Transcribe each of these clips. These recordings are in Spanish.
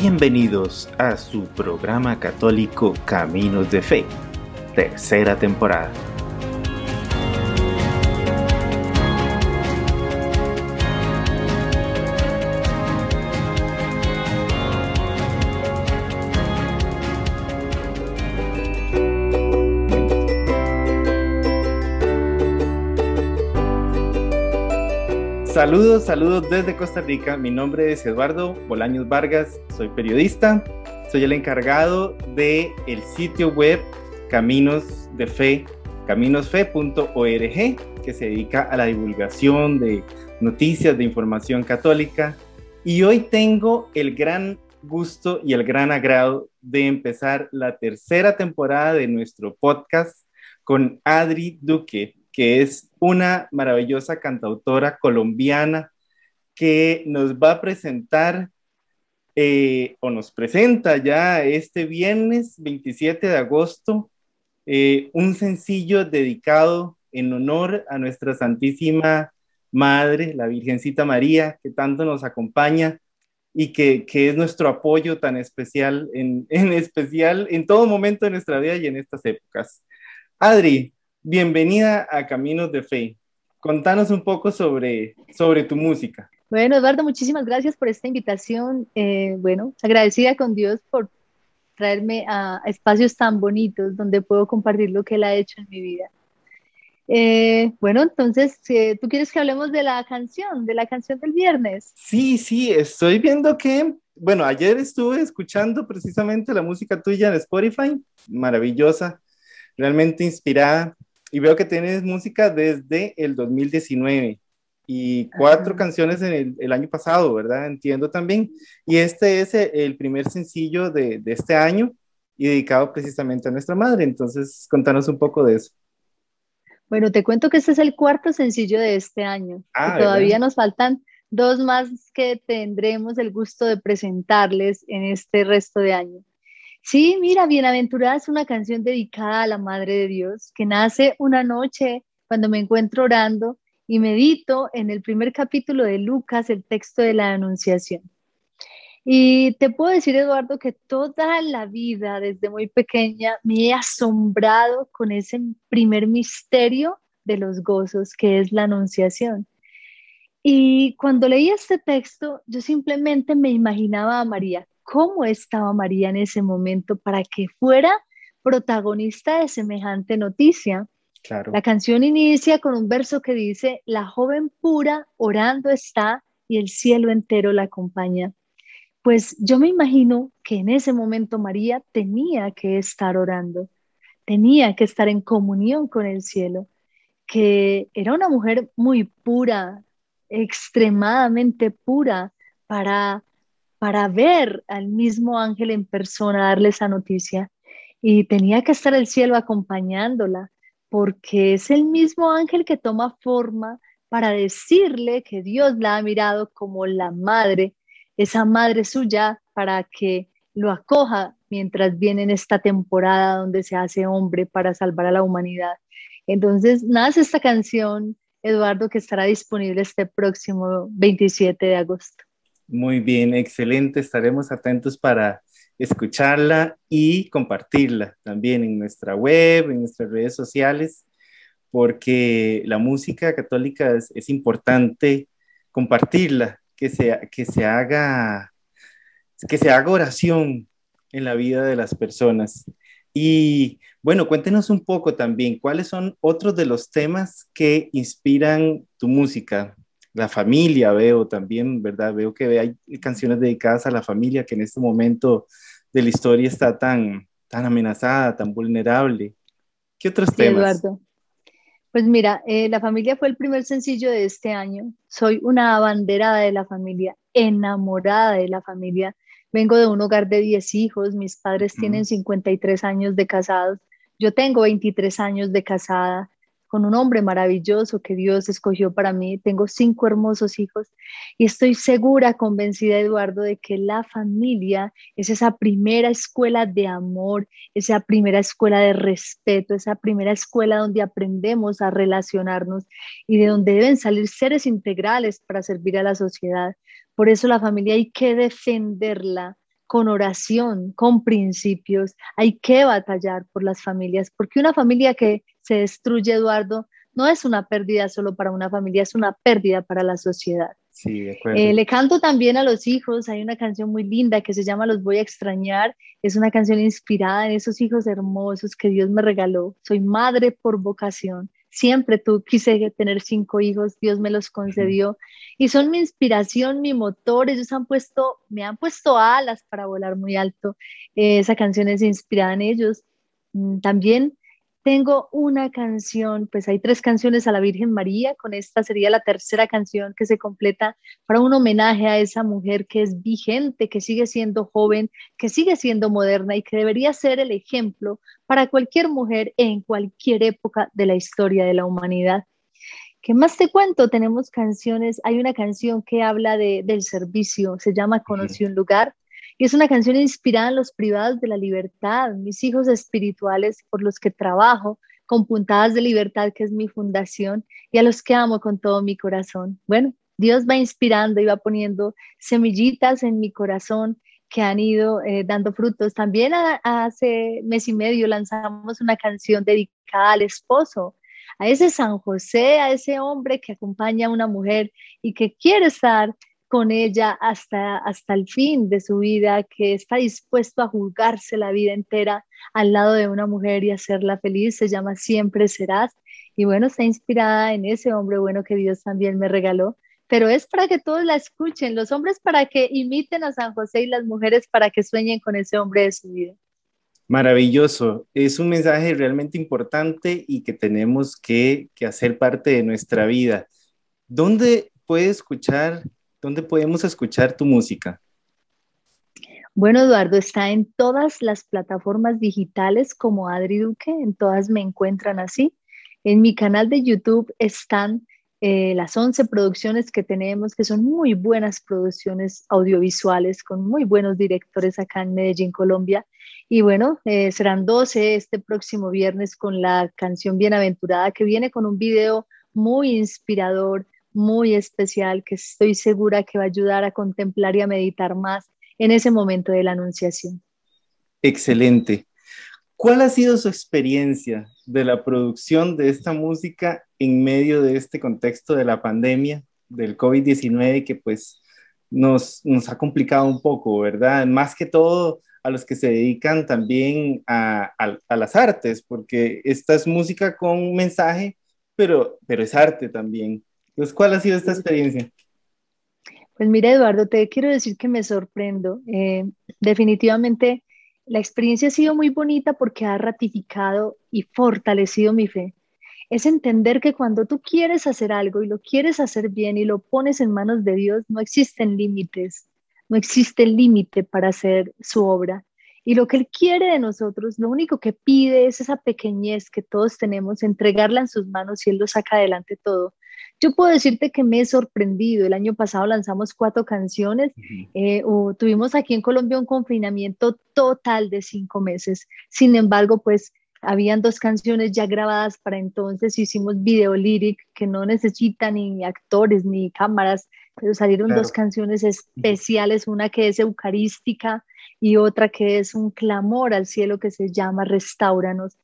Bienvenidos a su programa católico Caminos de Fe, tercera temporada. Saludos, saludos desde Costa Rica. Mi nombre es Eduardo Bolaños Vargas, soy periodista, soy el encargado de el sitio web Caminos de Fe, caminosfe.org, que se dedica a la divulgación de noticias de información católica. Y hoy tengo el gran gusto y el gran agrado de empezar la tercera temporada de nuestro podcast con Adri Duque que es una maravillosa cantautora colombiana que nos va a presentar eh, o nos presenta ya este viernes 27 de agosto eh, un sencillo dedicado en honor a nuestra Santísima Madre, la Virgencita María, que tanto nos acompaña y que, es nuestro apoyo tan especial, en, en especial en todo momento de nuestra vida y en estas épocas. Adri, bienvenida a Caminos de Fe. Contanos un poco sobre, sobre tu música. Bueno, Eduardo, muchísimas gracias por esta invitación. Eh, bueno, agradecida con Dios por traerme a, espacios tan bonitos donde puedo compartir lo que Él ha hecho en mi vida. Eh, bueno, entonces, ¿tú quieres que hablemos de la canción, de la canción del viernes? Sí, sí, estoy viendo que, bueno, ayer estuve escuchando precisamente la música tuya en Spotify, maravillosa, realmente inspirada y veo que tienes música desde el 2019 y cuatro canciones en el, año pasado, ¿verdad? Entiendo también. Y este es el primer sencillo de, de, este año y dedicado precisamente a nuestra madre. Entonces, contanos un poco de eso. Bueno, te cuento que este es el cuarto sencillo de este año. Ah, todavía nos faltan dos más que tendremos el gusto de presentarles en este resto de año. Sí, mira, Bienaventurada es una canción dedicada a la Madre de Dios que nace una noche cuando me encuentro orando y medito en el primer capítulo de Lucas, el texto de la Anunciación. Y te puedo decir, Eduardo, que toda la vida, desde muy pequeña, me he asombrado con ese primer misterio de los gozos, que es la Anunciación. Y cuando leí este texto, yo simplemente me imaginaba a María cómo estaba María en ese momento para que fuera protagonista de semejante noticia. Claro. La canción inicia con un verso que dice, la joven pura orando está y el cielo entero la acompaña. Pues yo me imagino que en ese momento María tenía que estar orando, tenía que estar en comunión con el cielo, que era una mujer muy pura, extremadamente pura para para ver al mismo ángel en persona, darle esa noticia. Y tenía que estar el cielo acompañándola, porque es el mismo ángel que toma forma para decirle que Dios la ha mirado como la madre, esa madre suya, para que lo acoja mientras viene en esta temporada donde se hace hombre para salvar a la humanidad. Entonces nace esta canción, Eduardo, que estará disponible este próximo 27 de agosto. Muy bien, excelente. Estaremos atentos para escucharla y compartirla también en nuestra web, en nuestras redes sociales, porque la música católica es, importante compartirla, que se, que se haga que se haga oración en la vida de las personas. Y bueno, cuéntenos un poco también, ¿cuáles son otros de los temas que inspiran tu música? La familia, veo también, ¿verdad? Veo que hay canciones dedicadas a la familia que en este momento de la historia está tan, tan amenazada, tan vulnerable. ¿Qué otros temas? Eduardo. Pues mira, eh, La familia fue el primer sencillo de este año. Soy una abanderada de la familia, enamorada de la familia. Vengo de un hogar de 10 hijos, mis padres tienen 53 años de casados, yo tengo 23 años de casada con un hombre maravilloso que Dios escogió para mí. Tengo cinco hermosos hijos y estoy segura, convencida, Eduardo, de que la familia es esa primera escuela de amor, esa primera escuela de respeto, esa primera escuela donde aprendemos a relacionarnos y de donde deben salir seres integrales para servir a la sociedad. Por eso la familia hay que defenderla con oración, con principios. Hay que batallar por las familias, porque una familia que se destruye, Eduardo, no es una pérdida solo para una familia, es una pérdida para la sociedad. Sí, de acuerdo. Eh, le canto también a los hijos, hay una canción muy linda que se llama Los voy a extrañar, es una canción inspirada en esos hijos hermosos que Dios me regaló. Soy madre por vocación, siempre tú quise tener cinco hijos, Dios me los concedió y son mi inspiración, mi motor, ellos han puesto, me han puesto alas para volar muy alto, eh, esa canción es inspirada en ellos. Mm, también tengo una canción, pues hay tres canciones a la Virgen María, con esta sería la tercera canción que se completa para un homenaje a esa mujer que es vigente, que sigue siendo joven, que sigue siendo moderna y que debería ser el ejemplo para cualquier mujer en cualquier época de la historia de la humanidad. ¿Qué más te cuento? Tenemos canciones, hay una canción que habla de, del servicio, se llama Conocí un lugar, y es una canción inspirada en los privados de la libertad, mis hijos espirituales por los que trabajo, con Puntadas de Libertad, que es mi fundación, y a los que amo con todo mi corazón. Bueno, Dios va inspirando y va poniendo semillitas en mi corazón que han ido eh, dando frutos. También hace mes y medio lanzamos una canción dedicada al esposo, a ese San José, a ese hombre que acompaña a una mujer y que quiere estar con ella hasta, hasta el fin de su vida, que está dispuesto a juzgarse la vida entera al lado de una mujer y hacerla feliz, se llama Siempre Serás. Y bueno, está inspirada en ese hombre bueno que Dios también me regaló, pero es para que todos la escuchen, los hombres para que imiten a San José y las mujeres para que sueñen con ese hombre de su vida. Maravilloso, es un mensaje realmente importante y que tenemos que, que hacer parte de nuestra vida. ¿Dónde puede escuchar ¿Dónde podemos escuchar tu música? Bueno, Eduardo, está en todas las plataformas digitales como Adri Duque, en todas me encuentran así. En mi canal de YouTube están eh, las 11 producciones que tenemos, que son muy buenas producciones audiovisuales, con muy buenos directores acá en Medellín, Colombia. Y bueno, eh, serán 12 este próximo viernes con la canción Bienaventurada, que viene con un video muy inspirador, muy especial que estoy segura que va a ayudar a contemplar y a meditar más en ese momento de la anunciación. Excelente. ¿Cuál ha sido su experiencia de la producción de esta música en medio de este contexto de la pandemia, del COVID-19, que pues nos, nos ha complicado un poco, ¿verdad? Más que todo a los que se dedican también a, a, las artes, porque esta es música con mensaje, pero, pero es arte también. Entonces, ¿cuál ha sido esta experiencia? Pues mira, Eduardo, te quiero decir que me sorprendo. Eh, definitivamente, la experiencia ha sido muy bonita porque ha ratificado y fortalecido mi fe. Es entender que cuando tú quieres hacer algo y lo quieres hacer bien y lo pones en manos de Dios, no existen límites, no existe límite para hacer su obra. Y lo que Él quiere de nosotros, lo único que pide es esa pequeñez que todos tenemos, entregarla en sus manos y Él lo saca adelante todo. Yo puedo decirte que me he sorprendido. El año pasado lanzamos cuatro canciones. Eh, tuvimos aquí en Colombia un confinamiento total de cinco meses. Sin embargo, pues habían dos canciones ya grabadas para entonces. Hicimos video lyric que no necesita ni actores ni cámaras, pero salieron dos canciones especiales, una que es eucarística y otra que es un clamor al cielo que se llama Restauranos.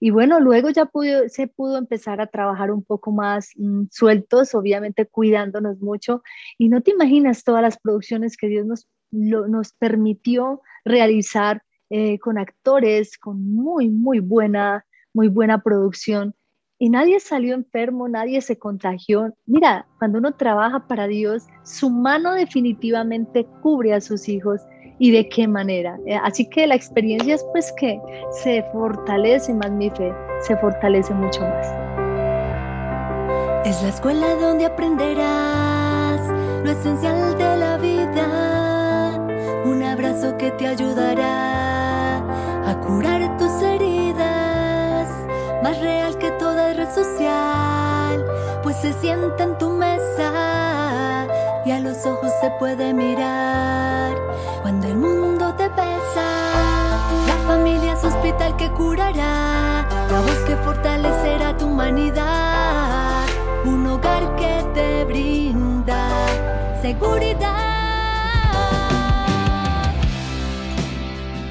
Y bueno, luego ya se pudo empezar a trabajar un poco más mm, sueltos, obviamente cuidándonos mucho. Y no te imaginas todas las producciones que Dios nos, nos permitió realizar eh, con actores, con muy, muy buena, muy buena producción. Y nadie salió enfermo, nadie se contagió. Mira, cuando uno trabaja para Dios, su mano definitivamente cubre a sus hijos y de qué manera. Eh, así que la experiencia es pues que se fortalece más mi fe, se fortalece mucho más. Es la escuela donde aprenderás lo esencial de la vida, un abrazo que te ayudará a curar tus heridas, más real que toda red social, pues se sienta en tu mesa y a los ojos se puede mirar hospital que curará, la voz que fortalecerá tu humanidad, un hogar que te brinda seguridad.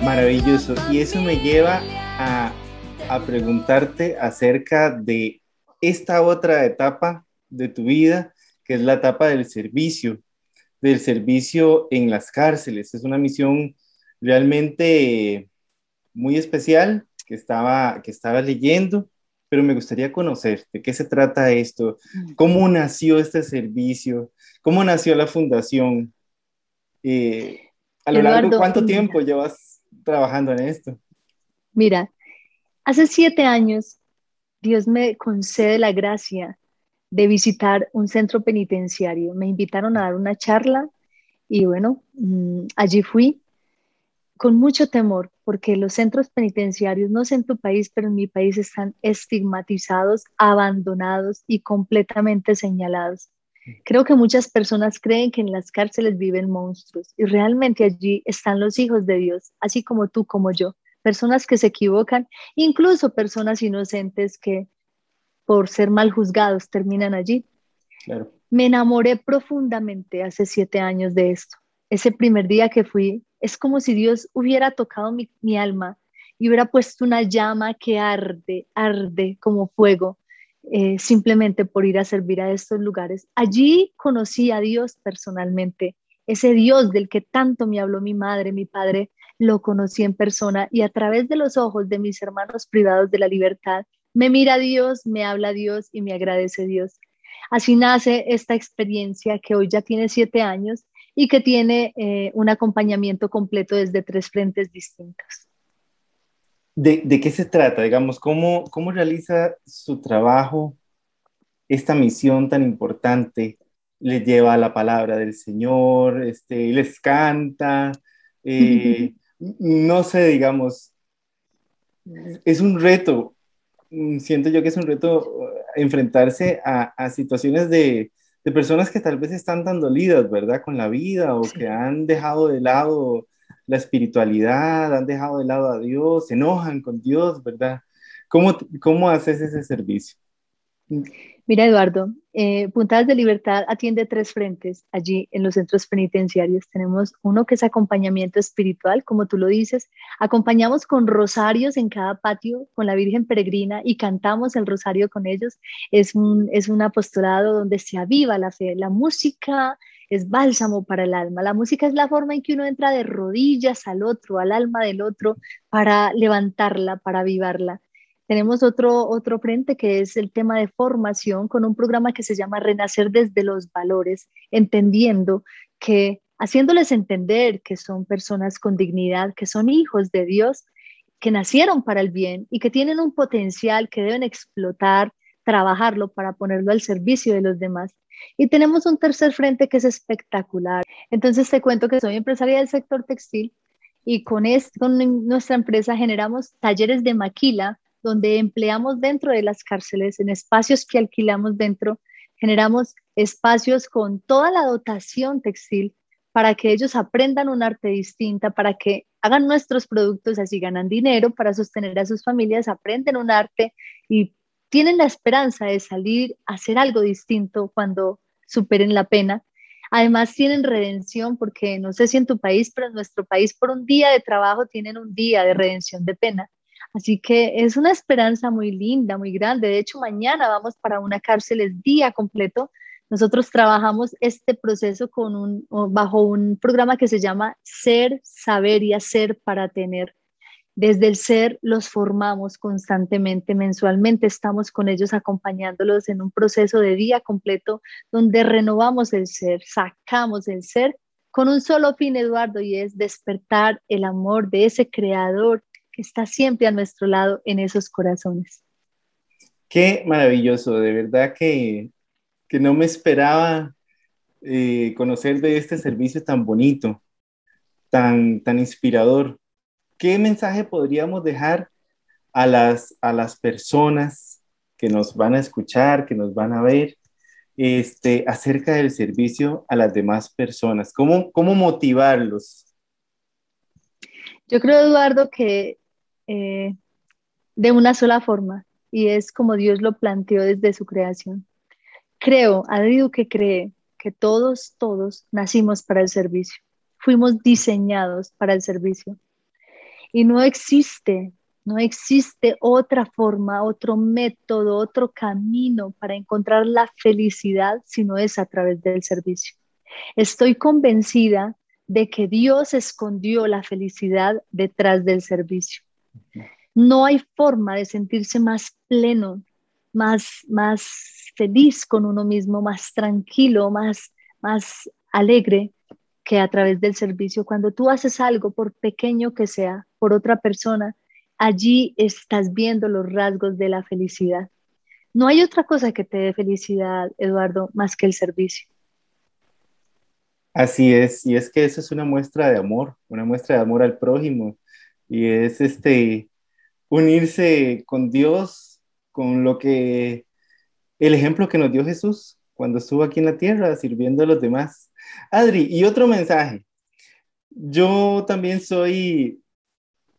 Maravilloso. Y eso me lleva a, a preguntarte acerca de esta otra etapa de tu vida, que es la etapa del servicio, del servicio en las cárceles. Es una misión realmente muy especial que estaba, que estaba leyendo, pero me gustaría conocer de qué se trata esto, cómo nació este servicio, cómo nació la fundación. Eh, a lo largo, ¿cuánto tiempo llevas trabajando en esto? Mira, hace siete años Dios me concede la gracia de visitar un centro penitenciario. Me invitaron a dar una charla y bueno, mm, allí fui con mucho temor, porque los centros penitenciarios, no sé en tu país, pero en mi país están estigmatizados, abandonados y completamente señalados. Creo que muchas personas creen que en las cárceles viven monstruos y realmente allí están los hijos de Dios, así como tú, como yo, personas que se equivocan, incluso personas inocentes que por ser mal juzgados terminan allí. Me enamoré profundamente hace siete años de esto. Ese primer día que fui, es como si Dios hubiera tocado mi, alma y hubiera puesto una llama que arde, arde como fuego, eh, simplemente por ir a servir a estos lugares. Allí conocí a Dios personalmente, ese Dios del que tanto me habló mi madre, mi padre, lo conocí en persona y a través de los ojos de mis hermanos privados de la libertad, me mira Dios, me habla Dios y me agradece Dios. Así nace esta experiencia que hoy ya tiene siete años y que tiene eh, un acompañamiento completo desde tres frentes distintos. ¿De, de qué se trata? Digamos, ¿cómo, ¿cómo realiza su trabajo esta misión tan importante? ¿Les lleva la palabra del Señor? Este, ¿Les canta? Eh, no sé, digamos, es un reto. Siento yo que es un reto enfrentarse a, a situaciones de, de personas que tal vez están tan dolidas, ¿verdad? Con la vida o que han dejado de lado la espiritualidad, han dejado de lado a Dios, se enojan con Dios, ¿verdad? ¿Cómo, cómo haces ese servicio? Mira, Eduardo, eh, Puntadas de Libertad atiende tres frentes allí en los centros penitenciarios. Tenemos uno que es acompañamiento espiritual, como tú lo dices. Acompañamos con rosarios en cada patio con la Virgen Peregrina y cantamos el rosario con ellos. Es un, es un apostolado donde se aviva la fe. La música es bálsamo para el alma. La música es la forma en que uno entra de rodillas al otro, al alma del otro, para levantarla, para avivarla. Tenemos otro, otro frente que es el tema de formación con un programa que se llama Renacer desde los valores, entendiendo que haciéndoles entender que son personas con dignidad, que son hijos de Dios, que nacieron para el bien y que tienen un potencial que deben explotar, trabajarlo para ponerlo al servicio de los demás. Y tenemos un tercer frente que es espectacular. Entonces te cuento que soy empresaria del sector textil y con, con nuestra empresa generamos talleres de maquila donde empleamos dentro de las cárceles, en espacios que alquilamos dentro, generamos espacios con toda la dotación textil para que ellos aprendan un arte distinta, para que hagan nuestros productos, así ganan dinero para sostener a sus familias, aprenden un arte y tienen la esperanza de salir a hacer algo distinto cuando superen la pena. Además tienen redención porque no sé si en tu país, pero en nuestro país por un día de trabajo tienen un día de redención de pena. Así que es una esperanza muy linda, muy grande. De hecho, mañana vamos para una cárcel el día completo. Nosotros trabajamos este proceso con un, bajo un programa que se llama Ser, Saber y Hacer para Tener. Desde el ser los formamos constantemente, mensualmente estamos con ellos acompañándolos en un proceso de día completo donde renovamos el ser, sacamos el ser con un solo fin, Eduardo, y es despertar el amor de ese creador está siempre a nuestro lado en esos corazones. Qué maravilloso, de verdad que, que no me esperaba eh, conocer de este servicio tan bonito, tan, tan inspirador. ¿Qué mensaje podríamos dejar a las, a las personas que nos van a escuchar, que nos van a ver, este, acerca del servicio a las demás personas? ¿Cómo, cómo motivarlos? Yo creo, Eduardo, que eh, de una sola forma y es como Dios lo planteó desde su creación. Creo, dicho que cree que todos, todos nacimos para el servicio, fuimos diseñados para el servicio. Y no existe, no existe otra forma, otro método, otro camino para encontrar la felicidad si no es a través del servicio. Estoy convencida de que Dios escondió la felicidad detrás del servicio. No hay forma de sentirse más pleno, más, más feliz con uno mismo, más tranquilo, más, más alegre que a través del servicio. Cuando tú haces algo, por pequeño que sea, por otra persona, allí estás viendo los rasgos de la felicidad. No hay otra cosa que te dé felicidad, Eduardo, más que el servicio. Así es, y es que eso es una muestra de amor, una muestra de amor al prójimo, y es este unirse con Dios, con lo que el ejemplo que nos dio Jesús cuando estuvo aquí en la tierra sirviendo a los demás. Adri, y otro mensaje. Yo también soy,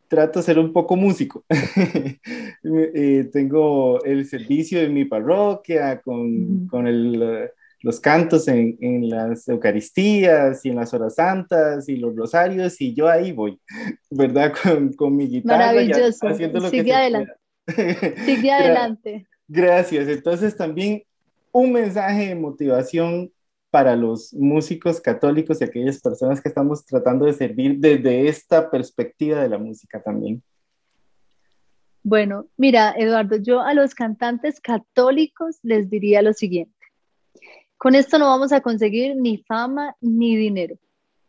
trato de ser un poco músico. Eh, tengo el servicio en mi parroquia con, con el, los cantos en, en, las Eucaristías y en las horas santas y los rosarios y yo ahí voy, ¿verdad? Con, con mi guitarra. Maravilloso. Sigue adelante. Sigue adelante. Gracias. Entonces también un mensaje de motivación para los músicos católicos y aquellas personas que estamos tratando de servir desde esta perspectiva de la música también. Bueno, mira, Eduardo, yo a los cantantes católicos les diría lo siguiente. Con esto no vamos a conseguir ni fama ni dinero.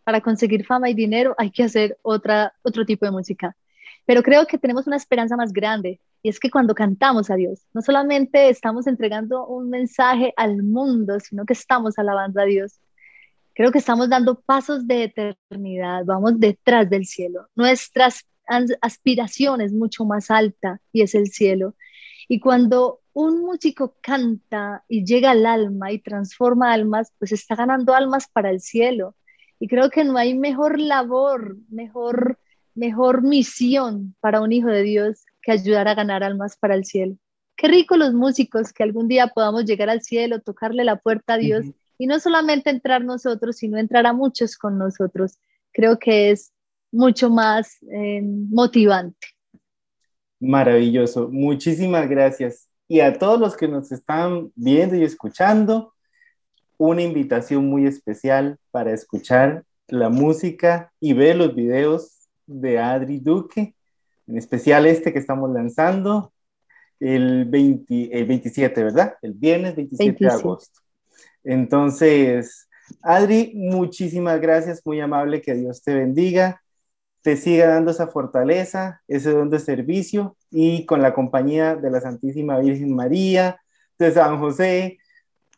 Para conseguir fama y dinero hay que hacer otra, otro tipo de música. Pero creo que tenemos una esperanza más grande y es que cuando cantamos a Dios, no solamente estamos entregando un mensaje al mundo, sino que estamos alabando a Dios. Creo que estamos dando pasos de eternidad, vamos detrás del cielo. Nuestra aspiración es mucho más alta y es el cielo. Y cuando un músico canta y llega al alma y transforma almas, pues está ganando almas para el cielo. Y creo que no hay mejor labor, mejor, mejor misión para un hijo de Dios que ayudar a ganar almas para el cielo. Qué rico los músicos que algún día podamos llegar al cielo, tocarle la puerta a Dios y no solamente entrar nosotros, sino entrar a muchos con nosotros. Creo que es mucho más eh, motivante. Maravilloso. Muchísimas gracias. Y a todos los que nos están viendo y escuchando, una invitación muy especial para escuchar la música y ver los videos de Adri Duque en especial este que estamos lanzando el, 27, ¿verdad? El viernes 27, de agosto. Entonces, Adri, muchísimas gracias, muy amable, que Dios te bendiga, te siga dando esa fortaleza, ese don de servicio y con la compañía de la Santísima Virgen María, de San José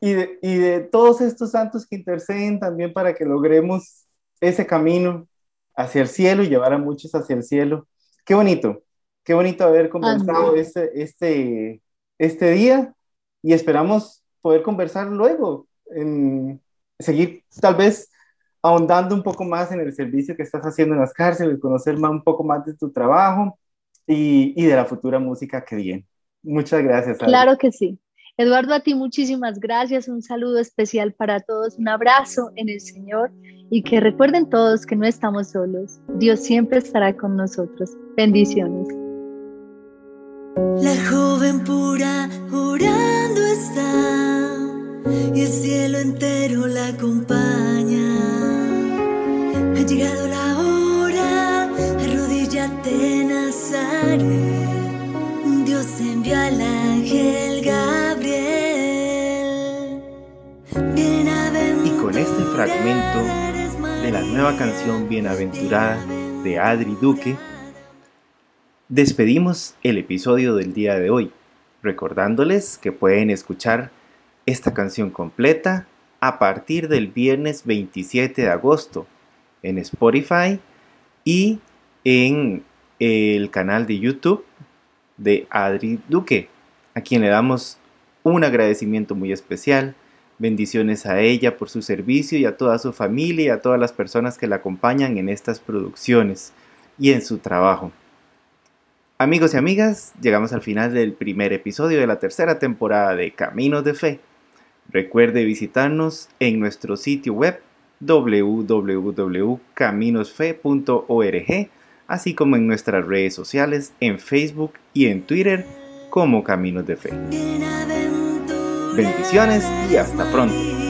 y de, y de todos estos santos que interceden también para que logremos ese camino hacia el cielo y llevar a muchos hacia el cielo. Qué bonito, qué bonito haber conversado este, este, este día y esperamos poder conversar luego, en seguir tal vez ahondando un poco más en el servicio que estás haciendo en las cárceles, conocer más, un poco más de tu trabajo y, y de la futura música que viene. Muchas gracias. Claro que sí. Eduardo, a ti muchísimas gracias, un saludo especial para todos, un abrazo en el Señor y que recuerden todos que no estamos solos, Dios siempre estará con nosotros. Bendiciones. Fragmento de la nueva canción Bienaventurada de Adri Duque, despedimos el episodio del día de hoy, recordándoles que pueden escuchar esta canción completa a partir del viernes 27 de agosto en Spotify y en el canal de YouTube de Adri Duque, a quien le damos un agradecimiento muy especial. Bendiciones a ella por su servicio y a toda su familia y a todas las personas que la acompañan en estas producciones y en su trabajo. Amigos y amigas, llegamos al final del primer episodio de la tercera temporada de Caminos de Fe. Recuerde visitarnos en nuestro sitio web www.caminosfe.org, así como en nuestras redes sociales en Facebook y en Twitter como Caminos de Fe. Bendiciones y hasta pronto.